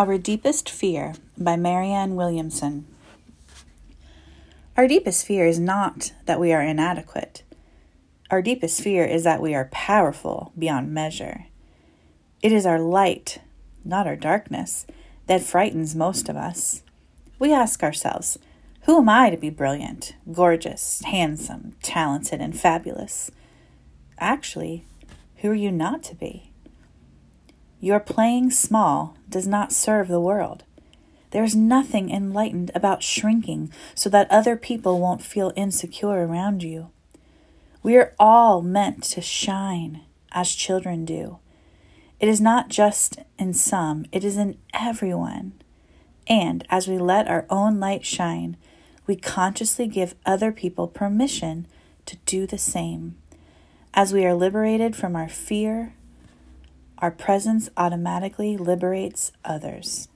Our Deepest Fear by Marianne Williamson. Our deepest fear is not that we are inadequate. Our deepest fear is that we are powerful beyond measure. It is our light, not our darkness, that frightens most of us. We ask ourselves, who am I to be brilliant, gorgeous, handsome, talented, and fabulous? Actually, who are you not to be? Your playing small does not serve the world. There is nothing enlightened about shrinking so that other people won't feel insecure around you. We are all meant to shine as children do. It is not just in some, it is in everyone. And as we let our own light shine, we consciously give other people permission to do the same. As we are liberated from our fear, our presence automatically liberates others.